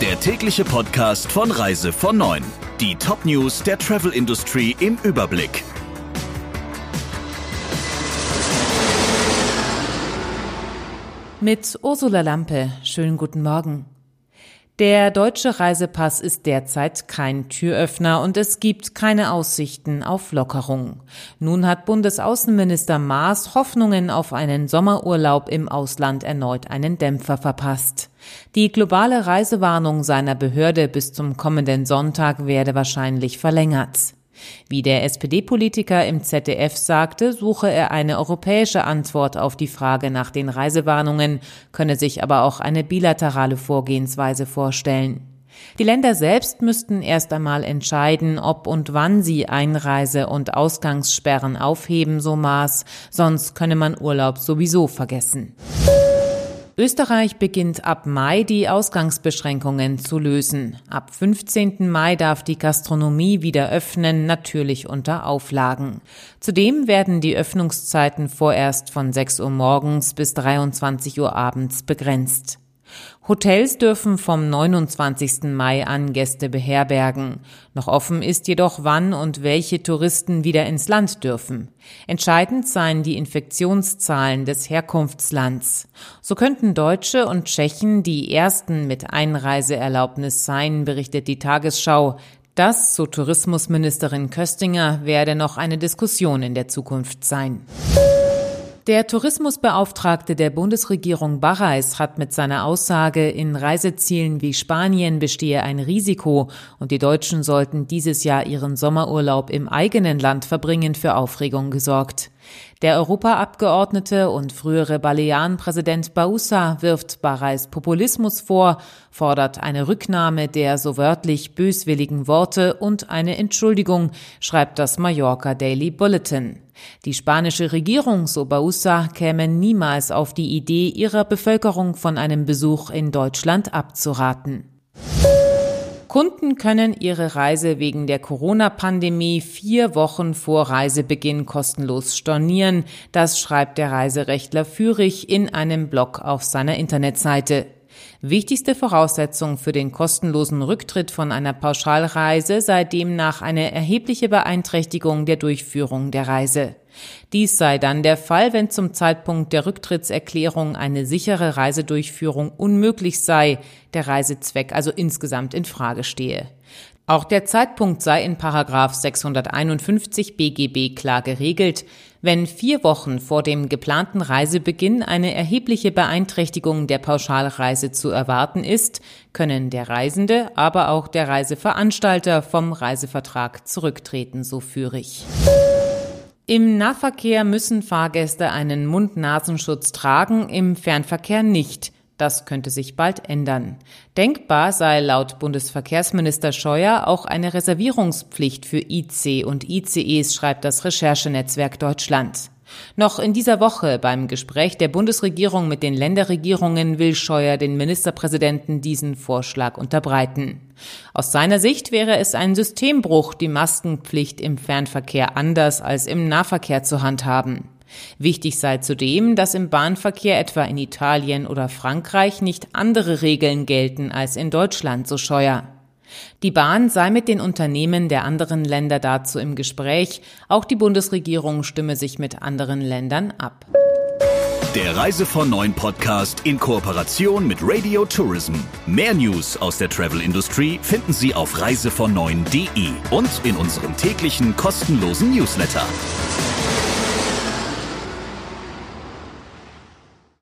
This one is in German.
Der tägliche Podcast von Reise von 9. Die Top-News der Travel Industry im Überblick. Mit Ursula Lampe. Schönen guten Morgen. Der deutsche Reisepass ist derzeit kein Türöffner und es gibt keine Aussichten auf Lockerung. Nun hat Bundesaußenminister Maas Hoffnungen auf einen Sommerurlaub im Ausland erneut einen Dämpfer verpasst. Die globale Reisewarnung seiner Behörde bis zum kommenden Sonntag werde wahrscheinlich verlängert. Wie der SPD-Politiker im ZDF sagte, suche er eine europäische Antwort auf die Frage nach den Reisewarnungen, könne sich aber auch eine bilaterale Vorgehensweise vorstellen. Die Länder selbst müssten erst einmal entscheiden, ob und wann sie Einreise- und Ausgangssperren aufheben, so Maß, sonst könne man Urlaub sowieso vergessen. Österreich beginnt ab Mai die Ausgangsbeschränkungen zu lösen. Ab 15. Mai darf die Gastronomie wieder öffnen, natürlich unter Auflagen. Zudem werden die Öffnungszeiten vorerst von 6 Uhr morgens bis 23 Uhr abends begrenzt. Hotels dürfen vom 29. Mai an Gäste beherbergen. Noch offen ist jedoch, wann und welche Touristen wieder ins Land dürfen. Entscheidend seien die Infektionszahlen des Herkunftslands. So könnten Deutsche und Tschechen die ersten mit Einreiseerlaubnis sein, berichtet die Tagesschau. Das, so Tourismusministerin Köstinger, werde noch eine Diskussion in der Zukunft sein. Der Tourismusbeauftragte der Bundesregierung Barreis hat mit seiner Aussage, in Reisezielen wie Spanien bestehe ein Risiko und die Deutschen sollten dieses Jahr ihren Sommerurlaub im eigenen Land verbringen, für Aufregung gesorgt. Der Europaabgeordnete und frühere Balearenpräsident Bausa wirft Barreis Populismus vor, fordert eine Rücknahme der so wörtlich böswilligen Worte und eine Entschuldigung, schreibt das Mallorca Daily Bulletin. Die spanische Regierung, so Bausa, käme niemals auf die Idee, ihrer Bevölkerung von einem Besuch in Deutschland abzuraten. Kunden können ihre Reise wegen der Corona-Pandemie vier Wochen vor Reisebeginn kostenlos stornieren. Das schreibt der Reiserechtler Fürich in einem Blog auf seiner Internetseite. Wichtigste Voraussetzung für den kostenlosen Rücktritt von einer Pauschalreise sei demnach eine erhebliche Beeinträchtigung der Durchführung der Reise. Dies sei dann der Fall, wenn zum Zeitpunkt der Rücktrittserklärung eine sichere Reisedurchführung unmöglich sei, der Reisezweck also insgesamt in Frage stehe. Auch der Zeitpunkt sei in Paragraph 651 BGB klar geregelt. Wenn vier Wochen vor dem geplanten Reisebeginn eine erhebliche Beeinträchtigung der Pauschalreise zu erwarten ist, können der Reisende, aber auch der Reiseveranstalter vom Reisevertrag zurücktreten, so Führig. Im Nahverkehr müssen Fahrgäste einen Mund-Nasenschutz tragen, im Fernverkehr nicht. Das könnte sich bald ändern. Denkbar sei laut Bundesverkehrsminister Scheuer auch eine Reservierungspflicht für IC und ICEs, schreibt das Recherchenetzwerk Deutschland. Noch in dieser Woche beim Gespräch der Bundesregierung mit den Länderregierungen will Scheuer den Ministerpräsidenten diesen Vorschlag unterbreiten. Aus seiner Sicht wäre es ein Systembruch, die Maskenpflicht im Fernverkehr anders als im Nahverkehr zu handhaben. Wichtig sei zudem, dass im Bahnverkehr etwa in Italien oder Frankreich nicht andere Regeln gelten als in Deutschland, so Scheuer. Die Bahn sei mit den Unternehmen der anderen Länder dazu im Gespräch. Auch die Bundesregierung stimme sich mit anderen Ländern ab. Der Reise von Neuen Podcast in Kooperation mit Radio Tourism. Mehr News aus der Travel Industry finden Sie auf reisevon und in unserem täglichen kostenlosen Newsletter.